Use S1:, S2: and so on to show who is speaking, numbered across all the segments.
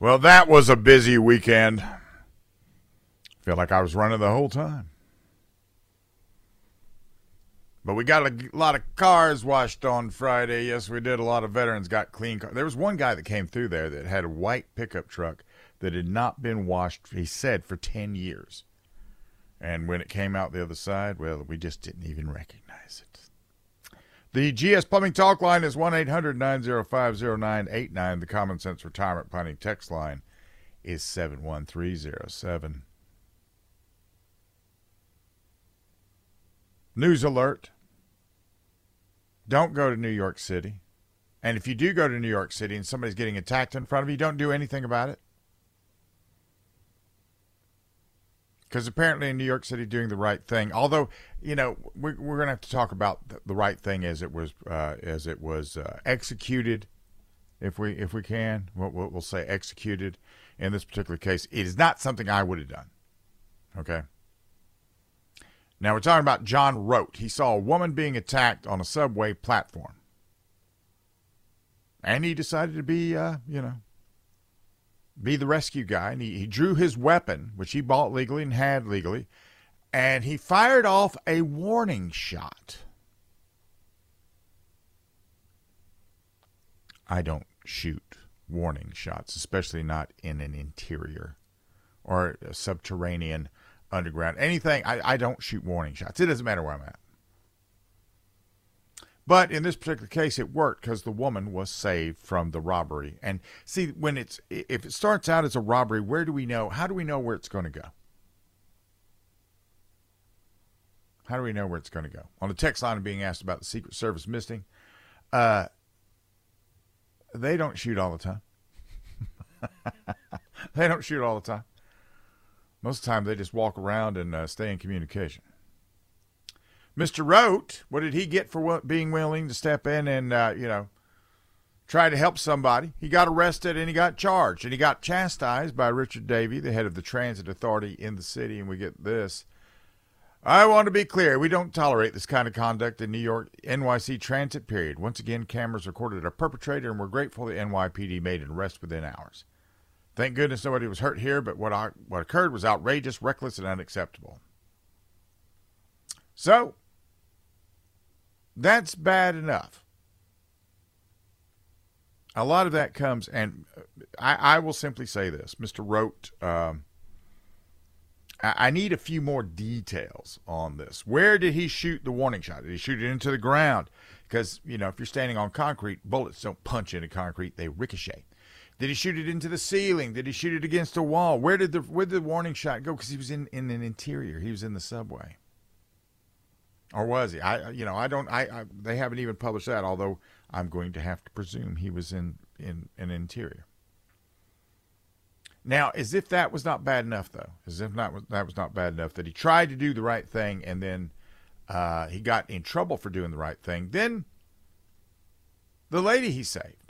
S1: Well, that was a busy weekend. Feel like I was running the whole time. But we got a lot of cars washed on Friday. Yes, we did. A lot of veterans got clean cars. There was one guy that came through there that had a white pickup truck that had not been washed, he said, for 10 years. And when it came out the other side, well, we just didn't even recognize. The GS Plumbing Talk line is 1 800 905 0989. The Common Sense Retirement Planning text line is 71307. News alert. Don't go to New York City. And if you do go to New York City and somebody's getting attacked in front of you, don't do anything about it. Because apparently in New York City, doing the right thing. Although, you know, we're, we're going to have to talk about the, the right thing as it was uh, as it was uh, executed, if we if we can. We'll, we'll say executed in this particular case. It is not something I would have done. Okay. Now we're talking about John Rote. He saw a woman being attacked on a subway platform. And he decided to be, uh, you know, be the rescue guy. And he, he drew his weapon, which he bought legally and had legally, and he fired off a warning shot. I don't shoot warning shots, especially not in an interior or a subterranean underground. Anything, I, I don't shoot warning shots. It doesn't matter where I'm at. But in this particular case, it worked because the woman was saved from the robbery. And see, when it's if it starts out as a robbery, where do we know? How do we know where it's going to go? How do we know where it's going to go? On the text line, I'm being asked about the Secret Service missing. Uh, they don't shoot all the time. they don't shoot all the time. Most of the time, they just walk around and uh, stay in communication. Mr. Rote, what did he get for being willing to step in and, uh, you know, try to help somebody? He got arrested and he got charged and he got chastised by Richard Davey, the head of the transit authority in the city. And we get this. I want to be clear. We don't tolerate this kind of conduct in New York NYC transit period. Once again, cameras recorded a perpetrator and we're grateful the NYPD made an arrest within hours. Thank goodness nobody was hurt here, but what, what occurred was outrageous, reckless, and unacceptable. So, that's bad enough. A lot of that comes, and I, I will simply say this Mr. Rote, um, I, I need a few more details on this. Where did he shoot the warning shot? Did he shoot it into the ground? Because, you know, if you're standing on concrete, bullets don't punch into concrete, they ricochet. Did he shoot it into the ceiling? Did he shoot it against a wall? Where did the where did the warning shot go? Because he was in, in an interior. He was in the subway, or was he? I you know I don't I, I they haven't even published that. Although I'm going to have to presume he was in in an interior. Now, as if that was not bad enough, though, as if not that was not bad enough that he tried to do the right thing and then uh, he got in trouble for doing the right thing. Then the lady he saved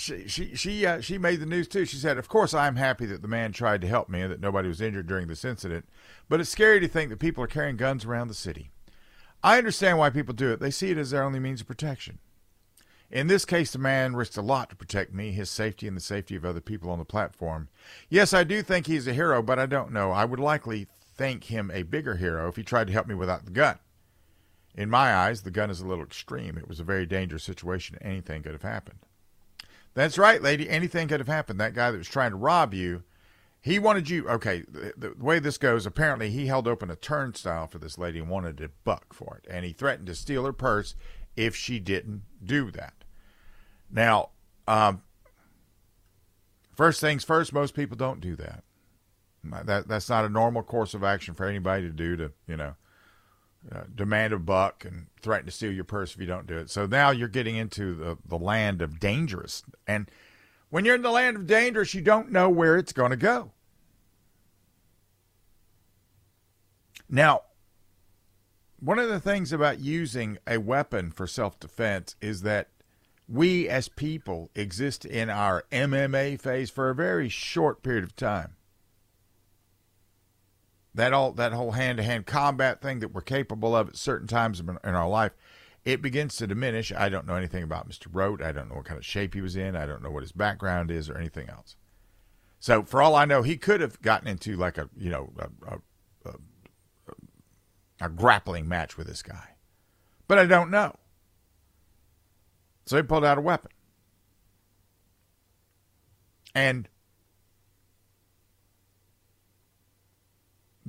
S1: she she she uh, she made the news too. She said, "Of course, I'm happy that the man tried to help me and that nobody was injured during this incident, but it's scary to think that people are carrying guns around the city. I understand why people do it. They see it as their only means of protection. In this case, the man risked a lot to protect me, his safety, and the safety of other people on the platform. Yes, I do think he's a hero, but I don't know. I would likely think him a bigger hero if he tried to help me without the gun." In my eyes, the gun is a little extreme. It was a very dangerous situation. Anything could have happened. That's right, lady. Anything could have happened. That guy that was trying to rob you, he wanted you. Okay, the, the, way this goes, apparently he held open a turnstile for this lady and wanted to buck for it, and he threatened to steal her purse if she didn't do that. Now, um, first things first, most people don't do that. That that's not a normal course of action for anybody to do to you know uh, demand a buck and threaten to steal your purse if you don't do it. So now you're getting into the, the land of dangerous. And when you're in the land of dangerous, you don't know where it's going to go. Now, one of the things about using a weapon for self defense is that we as people exist in our MMA phase for a very short period of time that all that whole hand to hand combat thing that we're capable of at certain times in our life it begins to diminish. I don't know anything about Mr. Rote. I don't know what kind of shape he was in. I don't know what his background is or anything else. So for all I know, he could have gotten into like a you know a, a, a, a grappling match with this guy, but I don't know. So he pulled out a weapon, and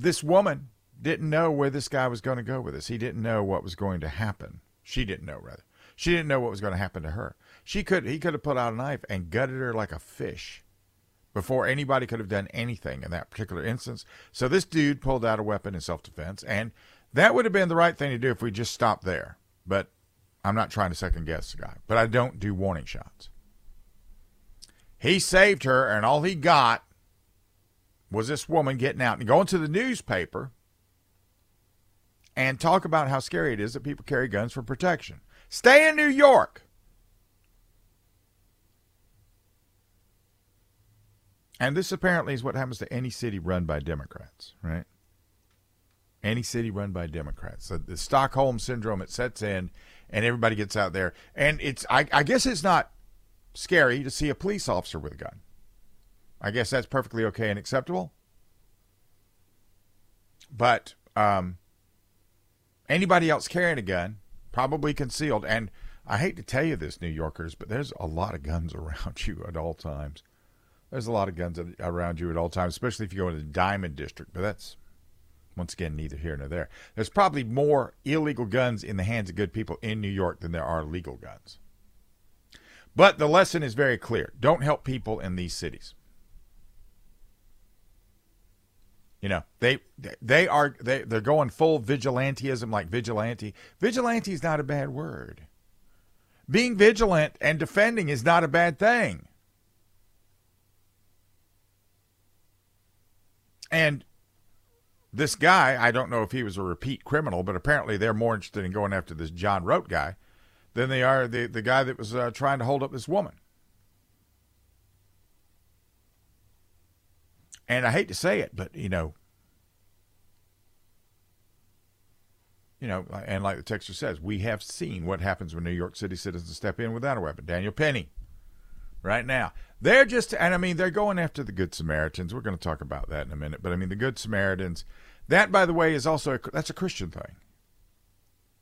S1: this woman didn't know where this guy was going to go with this. He didn't know what was going to happen. She didn't know rather. She didn't know what was going to happen to her. She could he could have put out a knife and gutted her like a fish before anybody could have done anything in that particular instance. So this dude pulled out a weapon in self defense, and that would have been the right thing to do if we just stopped there. But I'm not trying to second guess the guy, but I don't do warning shots. He saved her, and all he got was this woman getting out and going to the newspaper and talk about how scary it is that people carry guns for protection. Stay in New York. And this apparently is what happens to any city run by Democrats, right? Any city run by Democrats. So the Stockholm syndrome, it sets in, and everybody gets out there. And it's, I, I guess it's not scary to see a police officer with a gun. I guess that's perfectly okay and acceptable. But um, anybody else carrying a gun, probably concealed, and I hate to tell you this, New Yorkers, but there's a lot of guns around you at all times. There's a lot of guns around you at all times, especially if you go into the Diamond District. But that's once again neither here nor there. There's probably more illegal guns in the hands of good people in New York than there are legal guns. But the lesson is very clear: don't help people in these cities. You know, they they are they they're going full vigilanteism like vigilante. Vigilante is not a bad word. Being vigilant and defending is not a bad thing. And this guy, I don't know if he was a repeat criminal, but apparently they're more interested in going after this John Rote guy than they are the, the guy that was uh, trying to hold up this woman. And I hate to say it, but you know, you know, and like the texter says, we have seen what happens when New York City citizens step in without a weapon. Daniel Penny, right now. They're just, and I mean, they're going after the Good Samaritans. We're going to talk about that in a minute. But I mean, the Good Samaritans, that, by the way, is also, a, that's a Christian thing.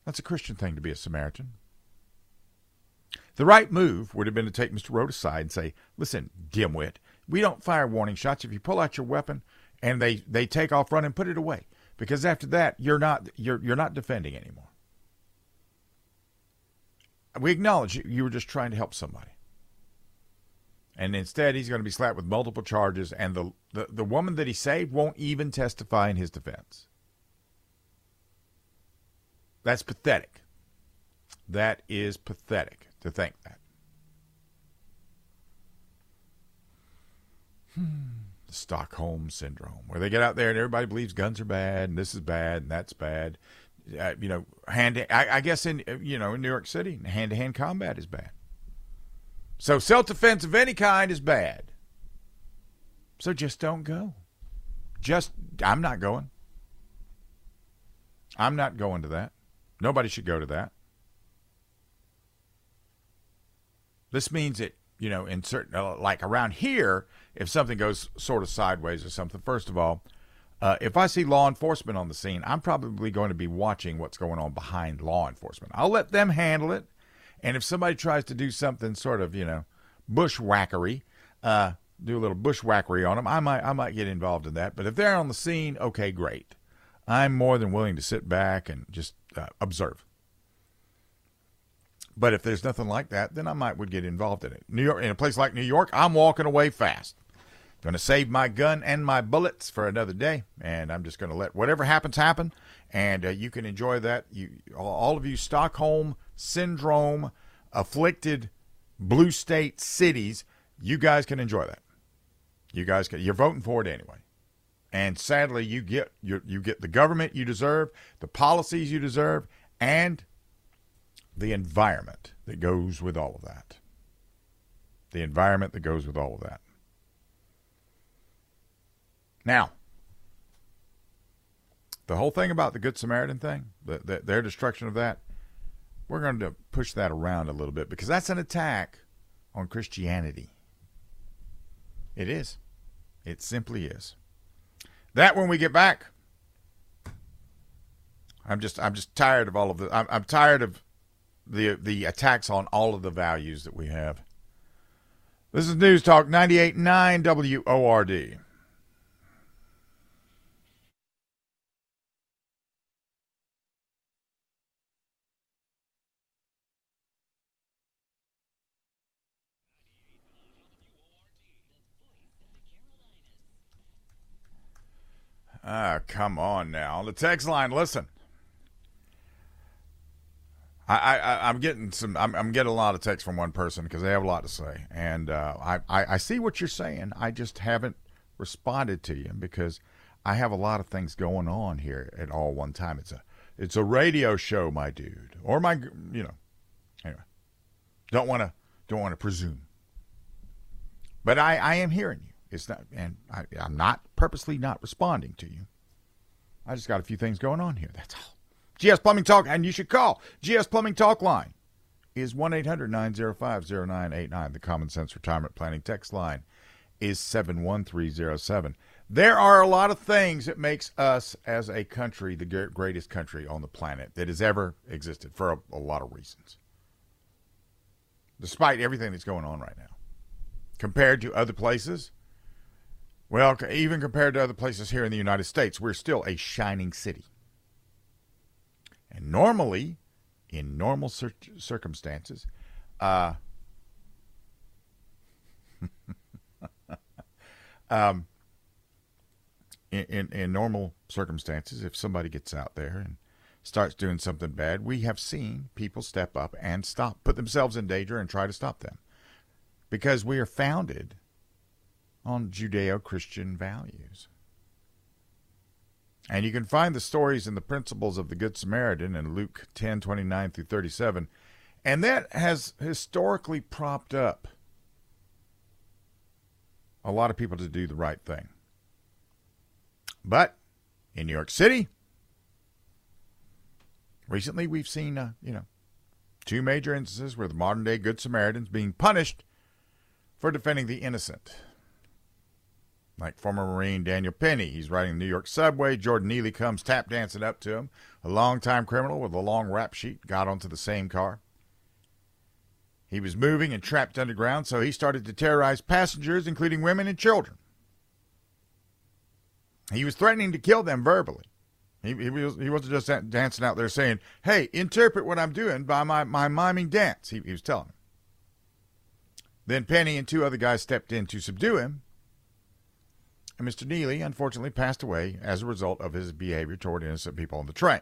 S1: That's a Christian thing to be a Samaritan. The right move would have been to take Mr. Rote aside and say, listen, dimwit, we don't fire warning shots. If you pull out your weapon and they, they take off running, and put it away. Because after that, you're not, you're, you're not defending anymore. We acknowledge you, you were just trying to help somebody and instead he's going to be slapped with multiple charges and the, the, the woman that he saved won't even testify in his defense that's pathetic that is pathetic to think that hmm. the stockholm syndrome where they get out there and everybody believes guns are bad and this is bad and that's bad uh, you know hand I, I guess in you know in new york city hand-to-hand combat is bad so self defense of any kind is bad. So just don't go. Just, I'm not going. I'm not going to that. Nobody should go to that. This means that, you know, in certain, uh, like around here, if something goes sort of sideways or something, first of all, uh, if I see law enforcement on the scene, I'm probably going to be watching what's going on behind law enforcement. I'll let them handle it. And if somebody tries to do something sort of, you know, bushwhackery, uh, do a little bushwhackery on them, I might I might get involved in that. But if they're on the scene, okay, great. I'm more than willing to sit back and just uh, observe. But if there's nothing like that, then I might would get involved in it. New York, in a place like New York, I'm walking away fast. Going to save my gun and my bullets for another day, and I'm just going to let whatever happens happen, and uh, you can enjoy that. You, all of you Stockholm syndrome afflicted blue state cities, you guys can enjoy that. You guys can. You're voting for it anyway, and sadly, you get you you get the government you deserve, the policies you deserve, and the environment that goes with all of that. The environment that goes with all of that. Now, the whole thing about the Good Samaritan thing, the, the, their destruction of that, we're going to push that around a little bit because that's an attack on Christianity. It is. It simply is. That when we get back. I'm just I'm just tired of all of the I'm, I'm tired of the the attacks on all of the values that we have. This is News Talk 98.9 WORD. Ah, come on now. The text line, listen. I, I, I'm getting some. I'm, I'm getting a lot of texts from one person because they have a lot to say, and uh, I, I, I see what you're saying. I just haven't responded to you because I have a lot of things going on here at all one time. It's a, it's a radio show, my dude, or my, you know. Anyway, don't want to, don't want to presume. But I, I am hearing you. It's not, and I, I'm not purposely not responding to you. I just got a few things going on here. That's all. GS Plumbing Talk, and you should call. GS Plumbing Talk line is 1 800 905 0989. The Common Sense Retirement Planning text line is 71307. There are a lot of things that makes us as a country the greatest country on the planet that has ever existed for a, a lot of reasons. Despite everything that's going on right now. Compared to other places, well, even compared to other places here in the United States, we're still a shining city. And normally, in normal cir- circumstances, uh, um, in, in, in normal circumstances, if somebody gets out there and starts doing something bad, we have seen people step up and stop, put themselves in danger and try to stop them. Because we are founded on Judeo Christian values. And you can find the stories and the principles of the Good Samaritan in Luke 10 29 through 37. And that has historically propped up a lot of people to do the right thing. But in New York City, recently we've seen, uh, you know, two major instances where the modern day Good Samaritans being punished for defending the innocent like former Marine Daniel Penny. He's riding the New York subway. Jordan Neely comes tap dancing up to him. A longtime criminal with a long rap sheet got onto the same car. He was moving and trapped underground, so he started to terrorize passengers, including women and children. He was threatening to kill them verbally. He, he, was, he wasn't just dancing out there saying, hey, interpret what I'm doing by my, my miming dance, he, he was telling him. Then Penny and two other guys stepped in to subdue him, and Mr. Neely unfortunately passed away as a result of his behavior toward innocent people on the train.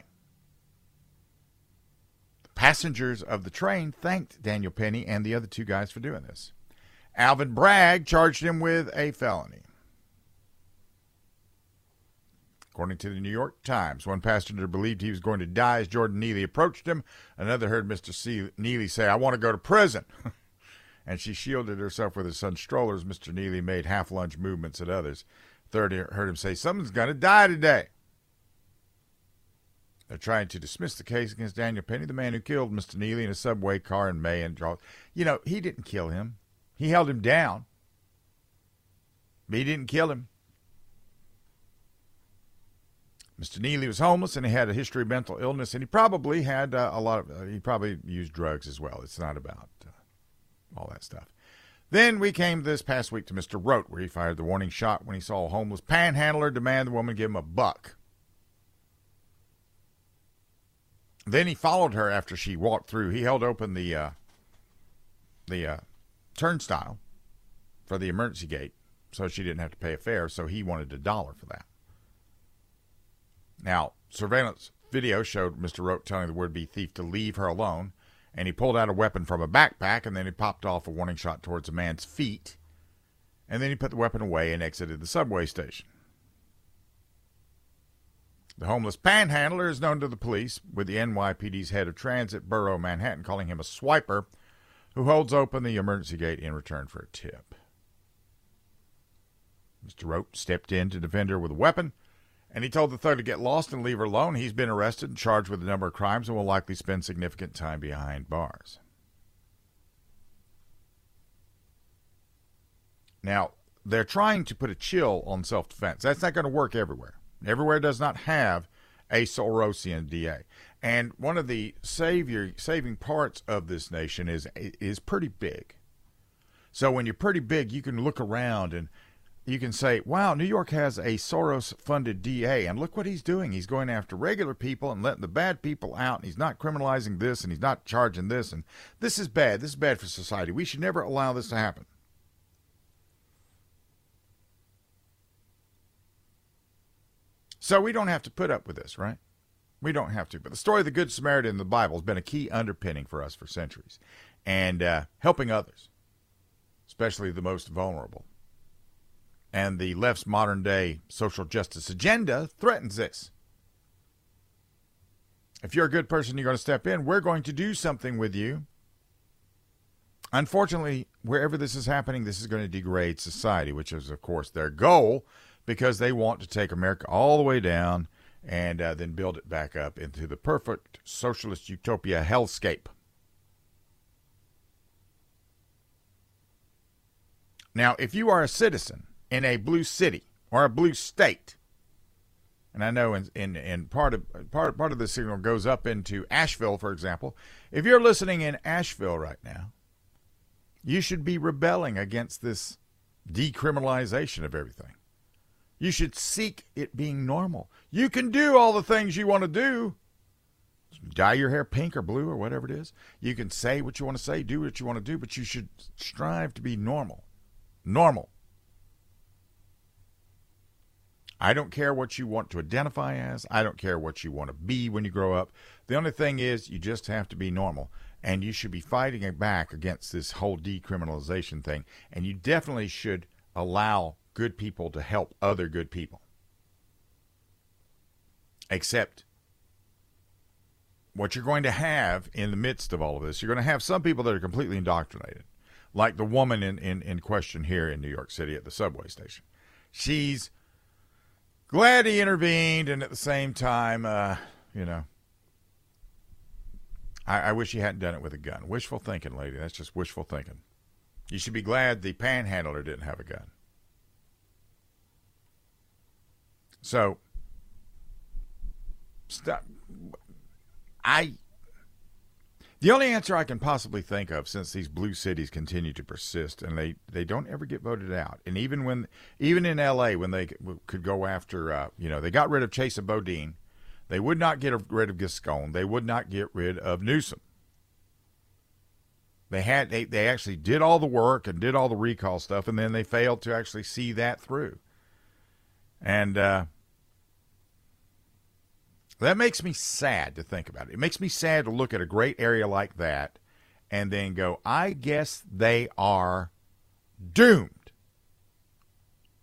S1: The passengers of the train thanked Daniel Penny and the other two guys for doing this. Alvin Bragg charged him with a felony. According to the New York Times, one passenger believed he was going to die as Jordan Neely approached him. Another heard Mr. C- Neely say, I want to go to prison. and she shielded herself with her son's strollers. Mr. Neely made half lunge movements at others. Third heard him say, Someone's going to die today. They're trying to dismiss the case against Daniel Penny, the man who killed Mr. Neely in a subway car in May and. You know, he didn't kill him. He held him down. But he didn't kill him. Mr. Neely was homeless and he had a history of mental illness, and he probably had uh, a lot of, uh, he probably used drugs as well. It's not about uh, all that stuff. Then we came this past week to Mr. Rote, where he fired the warning shot when he saw a homeless panhandler demand the woman give him a buck. Then he followed her after she walked through. He held open the uh, the uh, turnstile for the emergency gate so she didn't have to pay a fare. So he wanted a dollar for that. Now, surveillance video showed Mr. Rote telling the would-be thief to leave her alone and he pulled out a weapon from a backpack and then he popped off a warning shot towards a man's feet. And then he put the weapon away and exited the subway station. The homeless panhandler is known to the police, with the NYPD's head of transit, Borough Manhattan, calling him a swiper who holds open the emergency gate in return for a tip. Mr. Rote stepped in to defend her with a weapon, And he told the thug to get lost and leave her alone. He's been arrested and charged with a number of crimes and will likely spend significant time behind bars. Now, they're trying to put a chill on self defense. That's not going to work everywhere. Everywhere does not have a Sorosian DA. And one of the savior, saving parts of this nation is is pretty big. So when you're pretty big, you can look around and you can say, wow, New York has a Soros funded DA, and look what he's doing. He's going after regular people and letting the bad people out, and he's not criminalizing this, and he's not charging this, and this is bad. This is bad for society. We should never allow this to happen. So we don't have to put up with this, right? We don't have to. But the story of the Good Samaritan in the Bible has been a key underpinning for us for centuries and uh, helping others, especially the most vulnerable. And the left's modern day social justice agenda threatens this. If you're a good person, you're going to step in. We're going to do something with you. Unfortunately, wherever this is happening, this is going to degrade society, which is, of course, their goal because they want to take America all the way down and uh, then build it back up into the perfect socialist utopia hellscape. Now, if you are a citizen in a blue city or a blue state, and I know in, in, in part of part part of the signal goes up into Asheville, for example. If you're listening in Asheville right now, you should be rebelling against this decriminalization of everything. You should seek it being normal. You can do all the things you want to do. Dye your hair pink or blue or whatever it is. You can say what you want to say, do what you want to do, but you should strive to be normal. Normal. I don't care what you want to identify as. I don't care what you want to be when you grow up. The only thing is, you just have to be normal. And you should be fighting back against this whole decriminalization thing. And you definitely should allow good people to help other good people. Except what you're going to have in the midst of all of this, you're going to have some people that are completely indoctrinated, like the woman in, in, in question here in New York City at the subway station. She's glad he intervened, and at the same time, uh, you know, I, I wish he hadn't done it with a gun. Wishful thinking, lady. That's just wishful thinking. You should be glad the panhandler didn't have a gun. So, stop. I. The only answer I can possibly think of, since these blue cities continue to persist and they, they don't ever get voted out, and even when even in L.A. when they could go after, uh, you know, they got rid of Chesa Boudin, they would not get rid of Gascon, they would not get rid of Newsom. They had they, they actually did all the work and did all the recall stuff, and then they failed to actually see that through. And uh, that makes me sad to think about it. It makes me sad to look at a great area like that and then go, I guess they are doomed.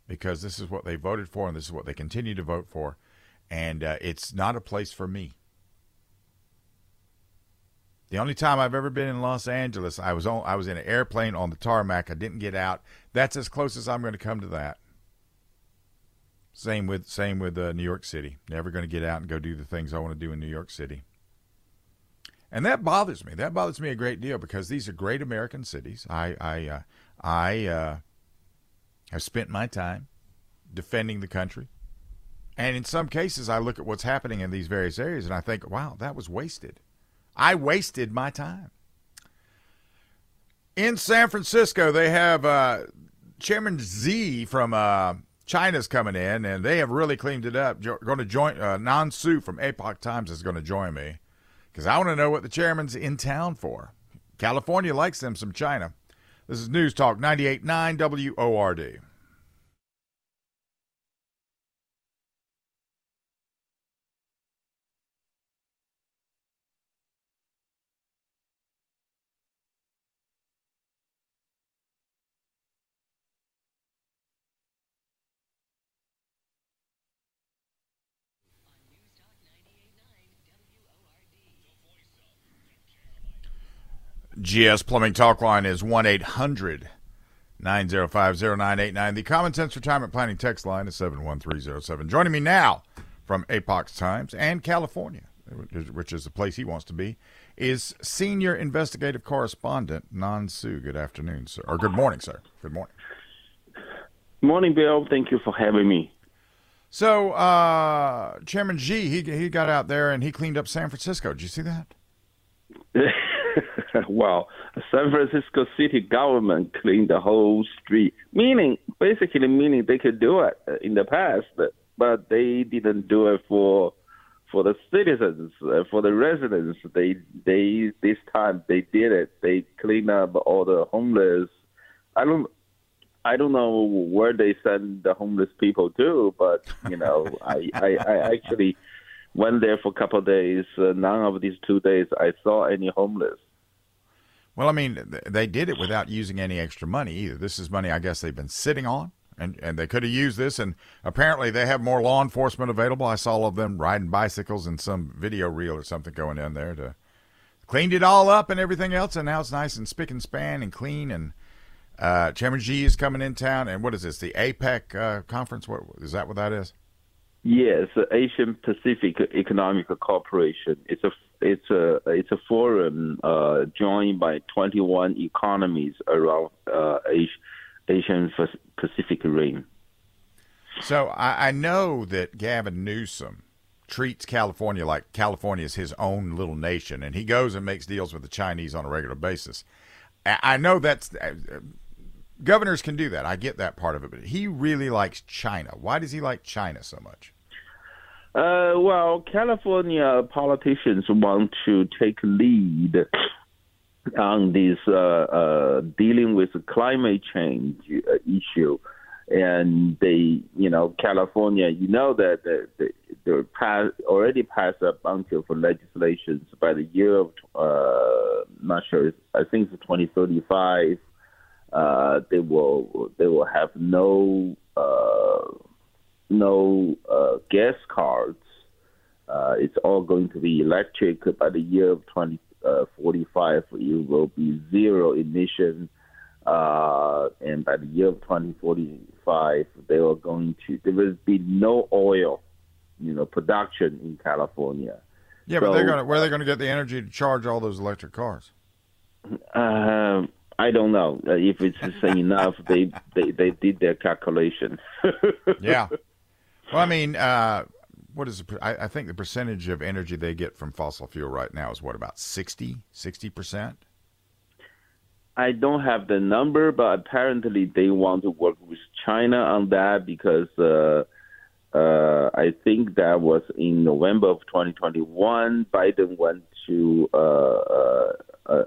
S1: Because this is what they voted for and this is what they continue to vote for. And uh, it's not a place for me. The only time I've ever been in Los Angeles, I was on I was in an airplane on the tarmac. I didn't get out. That's as close as I'm going to come to that. Same with same with uh, New York City. Never going to get out and go do the things I want to do in New York City. And that bothers me. That bothers me a great deal because these are great American cities. I I uh, I uh, have spent my time defending the country, and in some cases, I look at what's happening in these various areas and I think, wow, that was wasted. I wasted my time. In San Francisco, they have uh, Chairman Xi from uh, China's coming in, and they have really cleaned it up. Jo- going to join uh, Nan Su from Epoch Times is going to join me because I want to know what the chairman's in town for. California likes them some China. This is News Talk 98.9 WORD. GS Plumbing Talk Line is 1 800 9050989. The Common Sense Retirement Planning text line is 71307. Joining me now from Epoch Times and California, which is the place he wants to be, is senior investigative correspondent Nan Su. Good afternoon, sir. Or good morning, sir. Good morning.
S2: Morning, Bill. Thank you for having me.
S1: So, uh, Chairman Xi, he he got out there and he cleaned up San Francisco. Did you see that?
S2: well, San Francisco city government cleaned the whole street, meaning basically meaning they could do it in the past, but they didn't do it for for the citizens, uh, for the residents. They they this time they did it. They cleaned up all the homeless. I don't I don't know where they send the homeless people to, but you know, I, I, I actually went there for a couple of days. Uh, none of these two days I saw any homeless.
S1: Well, I mean, they did it without using any extra money either. This is money I guess they've been sitting on, and and they could have used this. And apparently, they have more law enforcement available. I saw all of them riding bicycles in some video reel or something going in there to cleaned it all up and everything else, and now it's nice and spick and span and clean and uh, Chairman Xi is coming in town, and what is this? The APEC uh, conference? What is that? What that is?
S2: Yes, the Asian Pacific Economic Cooperation. It's a it's a it's a forum uh, joined by 21 economies around uh, Asian Pacific rim.
S1: So I, I know that Gavin Newsom treats California like California is his own little nation, and he goes and makes deals with the Chinese on a regular basis. I know that's uh, governors can do that. I get that part of it, but he really likes China. Why does he like China so much?
S2: Uh, well, California politicians want to take lead on this uh, uh, dealing with the climate change uh, issue, and they, you know, California, you know that they, they pass, already passed a bunch of legislations by the year of, uh, not sure, I think it's 2035 uh, they will they will have no no uh, gas cards. Uh, it's all going to be electric. By the year of 2045, uh, it will be zero emission. Uh, and by the year of 2045, they are going to there will be no oil, you know, production in California.
S1: Yeah, so, but they're gonna where are they going to get the energy to charge all those electric cars?
S2: Um, I don't know if it's enough. They, they they did their calculation.
S1: yeah. Well, I mean, uh, what is the, I, I, think the percentage of energy they get from fossil fuel right now is what about 60 percent.
S2: I don't have the number, but apparently they want to work with China on that because uh, uh, I think that was in November of 2021. Biden went to uh, uh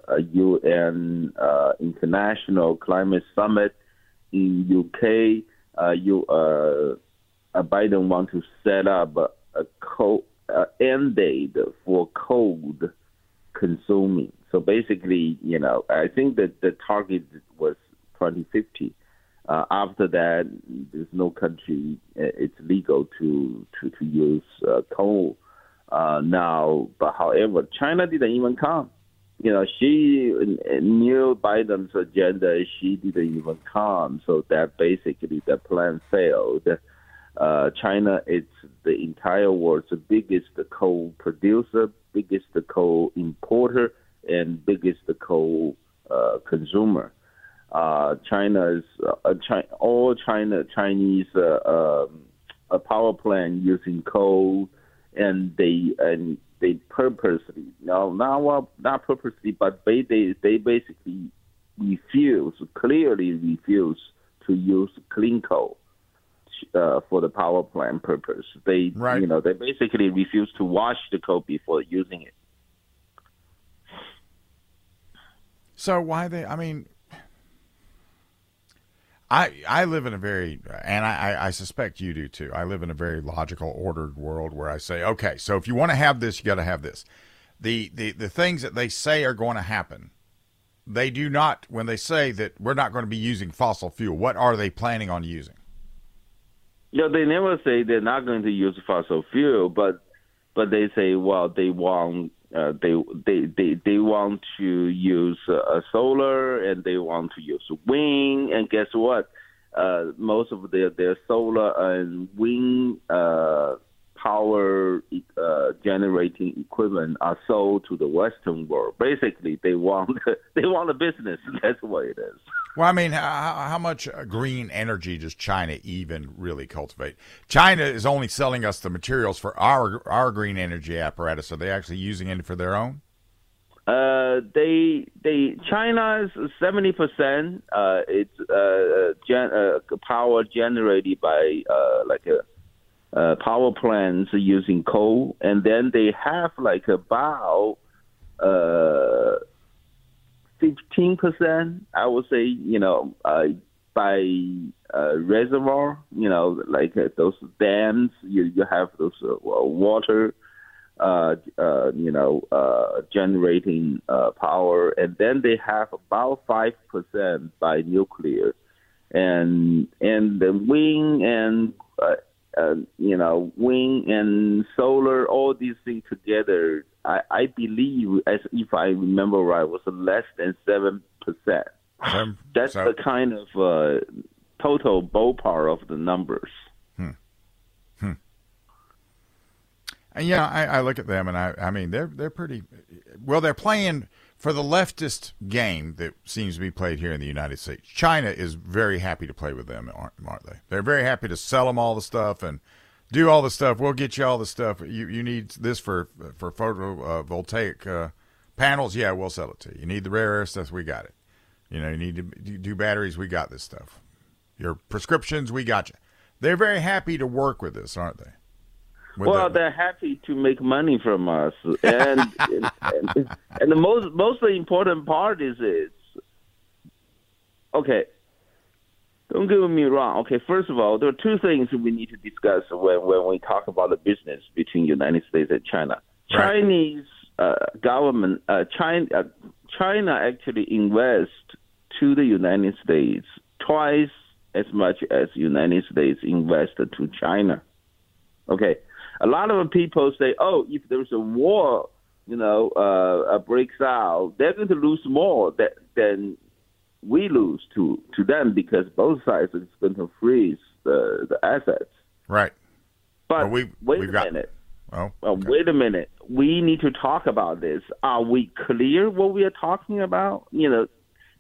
S2: a, UN uh, international climate summit in UK. You, uh, Biden want to set up a, coal, uh, end date for coal consuming. So basically, you know, I think that the target was 2050. Uh, after that, there's no country uh, it's legal to to to use uh, coal uh, now. But however, China didn't even come you know, she knew Biden's agenda. She didn't even come, so that basically the plan failed. Uh, China is the entire world's biggest coal producer, biggest coal importer, and biggest coal uh, consumer. Uh, China's uh, China, all China Chinese uh, um, power plant using coal, and they and they purposely, no, not not purposely, but they they they basically refuse, clearly refuse to use clean coal uh, for the power plant purpose. They, right. you know, they basically refuse to wash the coal before using it.
S1: So why they? I mean, I I live in a very and I, I suspect you do too. I live in a very logical, ordered world where I say, okay, so if you want to have this, you got to have this. The the the things that they say are going to happen, they do not. When they say that we're not going to be using fossil fuel, what are they planning on using?
S2: Yeah, they never say they're not going to use fossil fuel, but but they say, well, they want uh, they they they they want to use uh, solar and they want to use wind and guess what? Uh, most of their their solar and wind uh, power uh, generating equipment are sold to the Western world. Basically, they want they want a business. That's what it is.
S1: Well, I mean, how, how much uh, green energy does China even really cultivate? China is only selling us the materials for our our green energy apparatus. Are they actually using it for their own?
S2: Uh, they they China is seventy percent. Uh, it's uh, gen, uh, power generated by uh, like a uh, power plants using coal, and then they have like about uh, fifteen percent. I would say, you know, uh, by uh, reservoir, you know, like uh, those dams, you you have those uh, water, uh, uh, you know, uh, generating uh, power, and then they have about five percent by nuclear, and and the wind and uh, you know, wind and solar, all these things together, I, I believe, as if I remember right, was less than seven percent. That's so, the kind of uh, total ballpark of the numbers.
S1: Hmm. Hmm. And yeah, I, I look at them, and I, I mean, they're they're pretty well. They're playing for the leftist game that seems to be played here in the United States, China is very happy to play with them, aren't, aren't they? They're very happy to sell them all the stuff and do all the stuff. We'll get you all the stuff. You you need this for for photovoltaic uh, panels. Yeah, we'll sell it to you. You need the rare earth stuff. We got it. You know, you need to do batteries. We got this stuff. Your prescriptions. We got you. They're very happy to work with us, aren't they?
S2: Well, the, they're happy to make money from us, and and, and, and the most most important part is okay. Don't get me wrong. Okay, first of all, there are two things we need to discuss when when we talk about the business between the United States and China. Right. Chinese uh, government, uh, China, uh, China actually invest to the United States twice as much as United States invested to China. Okay, a lot of people say, oh, if there's a war, you know, uh, breaks out, they're going to lose more that, than we lose to to them because both sides are going to freeze the the assets.
S1: Right.
S2: But well, we, wait a got, minute. Oh, okay. wait a minute. We need to talk about this. Are we clear what we are talking about? You know,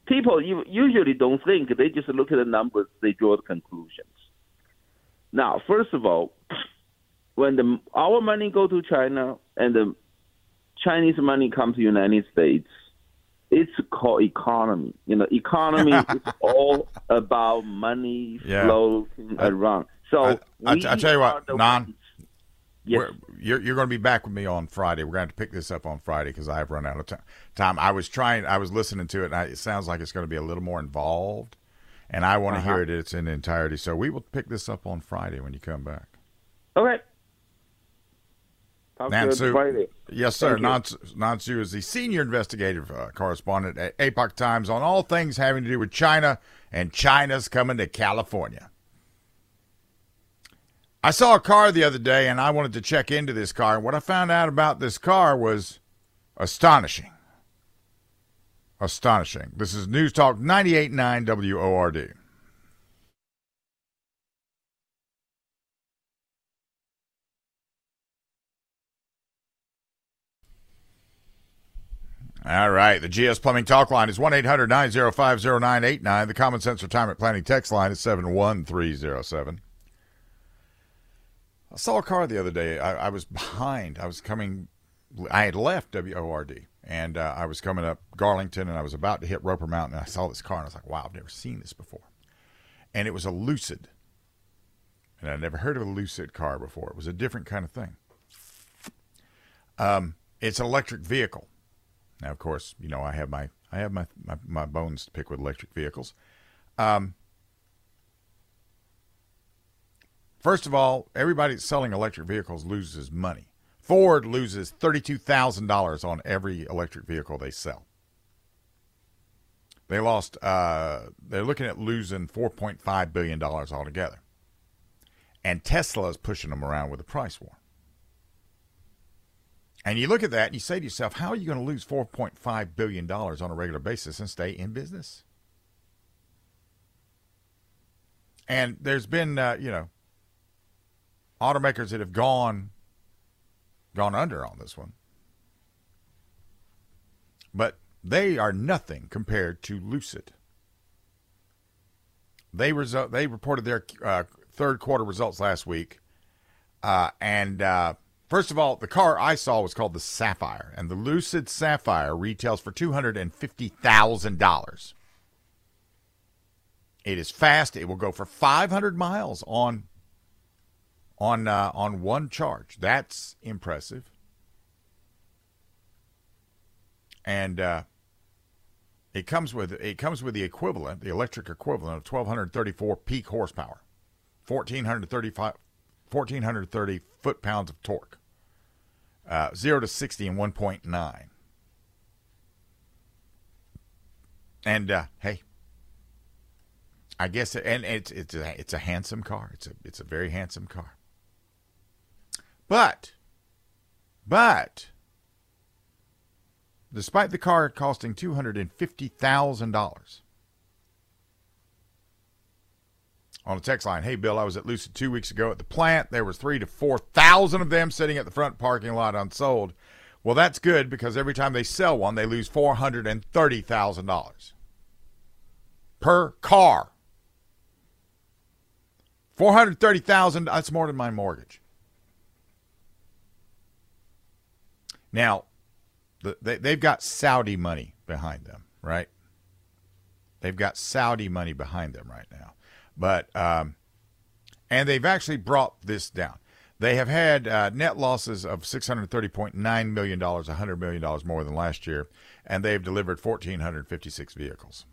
S2: people usually don't think. They just look at the numbers. They draw the conclusions. Now, first of all, when the our money go to China and the Chinese money comes to the United States, it's called economy. You know, economy is all about money yeah. floating around. So I,
S1: I, I, tell you what, Nan, yes. you're you're going to be back with me on Friday. We're going to pick this up on Friday because I've run out of t- time. I was trying, I was listening to it, and it sounds like it's going to be a little more involved, and I want to uh-huh. hear it in its entirety. So we will pick this up on Friday when you come back.
S2: Okay.
S1: Nan Su, yes, sir. Nan Su is the senior investigative uh, correspondent at Epoch Times on all things having to do with China, and China's coming to California. I saw a car the other day, and I wanted to check into this car. And what I found out about this car was astonishing. Astonishing. This is News Talk 98.9 WORD. All right. The GS Plumbing Talk line is 1 800 905 0989. The Common Sense Retirement Planning text line is 71307. I saw a car the other day. I, I, was behind. I was coming, I had left WORD and uh, I was coming up Garlington and I was about to hit Roper Mountain. And I saw this car and I was like, wow, I've never seen this before. And it was a Lucid. And I'd never heard of a Lucid car before. It was a different kind of thing. Um, it's an electric vehicle. Now, of course, you know I have my I have my my, my bones to pick with electric vehicles. Um, first of all, everybody selling electric vehicles loses money. Ford loses thirty-two thousand dollars on every electric vehicle they sell. They lost. Uh, they're looking at losing four point five billion dollars altogether, and Tesla is pushing them around with a price war. And you look at that and you say to yourself, how are you going to lose $4.5 billion on a regular basis and stay in business? And there's been, uh, you know, automakers that have gone gone under on this one. But they are nothing compared to Lucid. They result, they reported their uh, third quarter results last week, uh, and uh, first of all, the car I saw was called the Sapphire, and the Lucid Sapphire retails for two hundred and fifty thousand dollars. It is fast. It will go for five hundred miles on on uh, on one charge. That's impressive. And uh, it comes with it comes with the equivalent, the electric equivalent of 1234 peak horsepower, 1435 1430 foot pounds of torque. Uh, 0 to 60 in 1.9. And uh, hey, I guess it, and it's it's a, it's a handsome car. It's a it's a very handsome car. But, but, despite the car costing $250,000, on the text line, hey, Bill, I was at Lucid two weeks ago at the plant. There was three to 4,000 of them sitting at the front parking lot unsold. Well, that's good because every time they sell one, they lose $430,000 per car. 430,000 that's more than my mortgage. Now, they, they've got Saudi money behind them, right? They've got Saudi money behind them right now. But, um, and they've actually brought this down. They have had uh, net losses of $630.9 million, $100 million more than last year, and they've delivered 1,456 vehicles.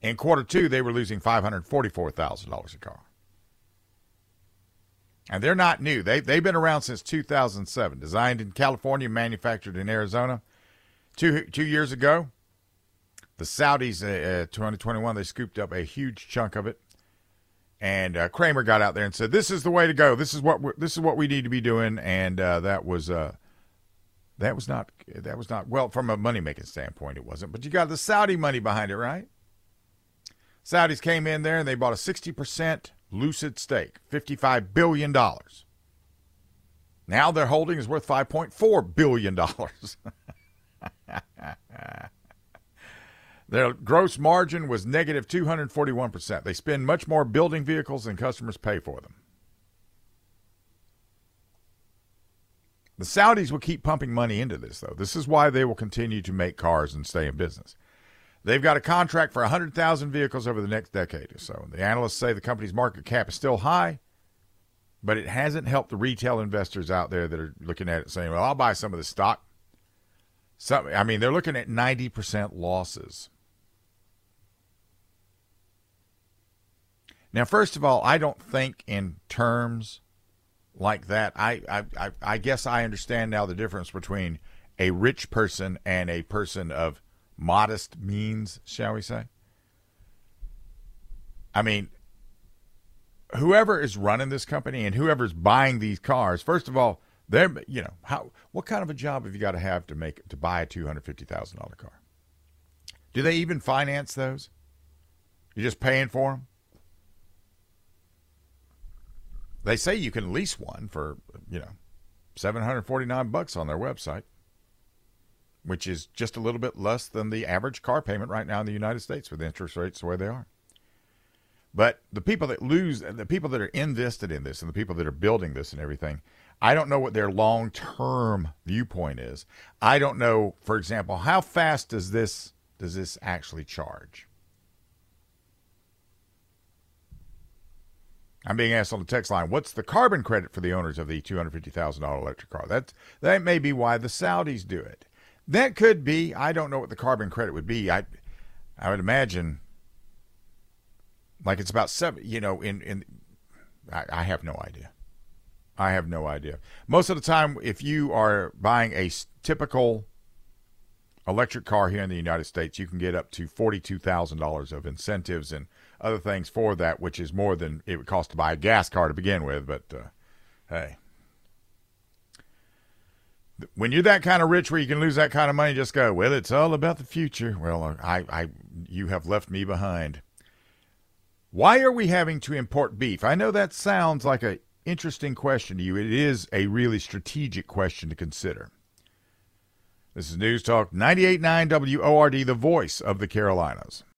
S1: In quarter two, they were losing $544,000 a car. And they're not new. They, they've been around since 2007. Designed in California, manufactured in Arizona. Two, two years ago, the Saudis, uh, uh, 2021, they scooped up a huge chunk of it. And uh, Cramer got out there and said, "This is the way to go. This is what this is what we need to be doing." And uh, that was uh, that was not that was not well from a money making standpoint. It wasn't, but you got the Saudi money behind it, right? Saudis came in there and they bought a sixty percent Lucid stake, $55 billion. Now their holding is worth $5.4 billion. their gross margin was negative 241%. They spend much more building vehicles than customers pay for them. The Saudis will keep pumping money into this, though. This is why they will continue to make cars and stay in business. They've got a contract for 100,000 vehicles over the next decade or so. The analysts say the company's market cap is still high, but it hasn't helped the retail investors out there that are looking at it saying, well, I'll buy some of the stock. Some, I mean, they're looking at 90% losses. Now, first of all, I don't think in terms like that. I, I, I guess I understand now the difference between a rich person and a person of modest means, shall we say? I mean, whoever is running this company and whoever's buying these cars, first of all, they're you know how what kind of a job have you got to have to make to buy a two hundred fifty thousand dollar car? Do they even finance those? You're just paying for them. They say you can lease one for you know seven hundred forty nine bucks on their website which is just a little bit less than the average car payment right now in the United States with interest rates the way they are. But the people that lose, the people that are invested in this, and the people that are building this and everything, I don't know what their long term viewpoint is. I don't know, for example, how fast does this does this actually charge? I'm being asked on the text line, what's the carbon credit for the owners of the $250,000 electric car? That that may be why the Saudis do it. That could be. I don't know what the carbon credit would be. I I would imagine like it's about seven. You know, in in I, I have no idea. I have no idea. Most of the time, if you are buying a typical electric car here in the United States, you can get up to forty-two thousand dollars of incentives and other things for that, which is more than it would cost to buy a gas car to begin with. But uh, hey, when you're that kind of rich where you can lose that kind of money, just go, well, it's all about the future. Well, I, I, you have left me behind. Why are we having to import beef? I know that sounds like an interesting question to you. It is a really strategic question to consider. This is News Talk 98.9 WORD, the voice of the Carolinas.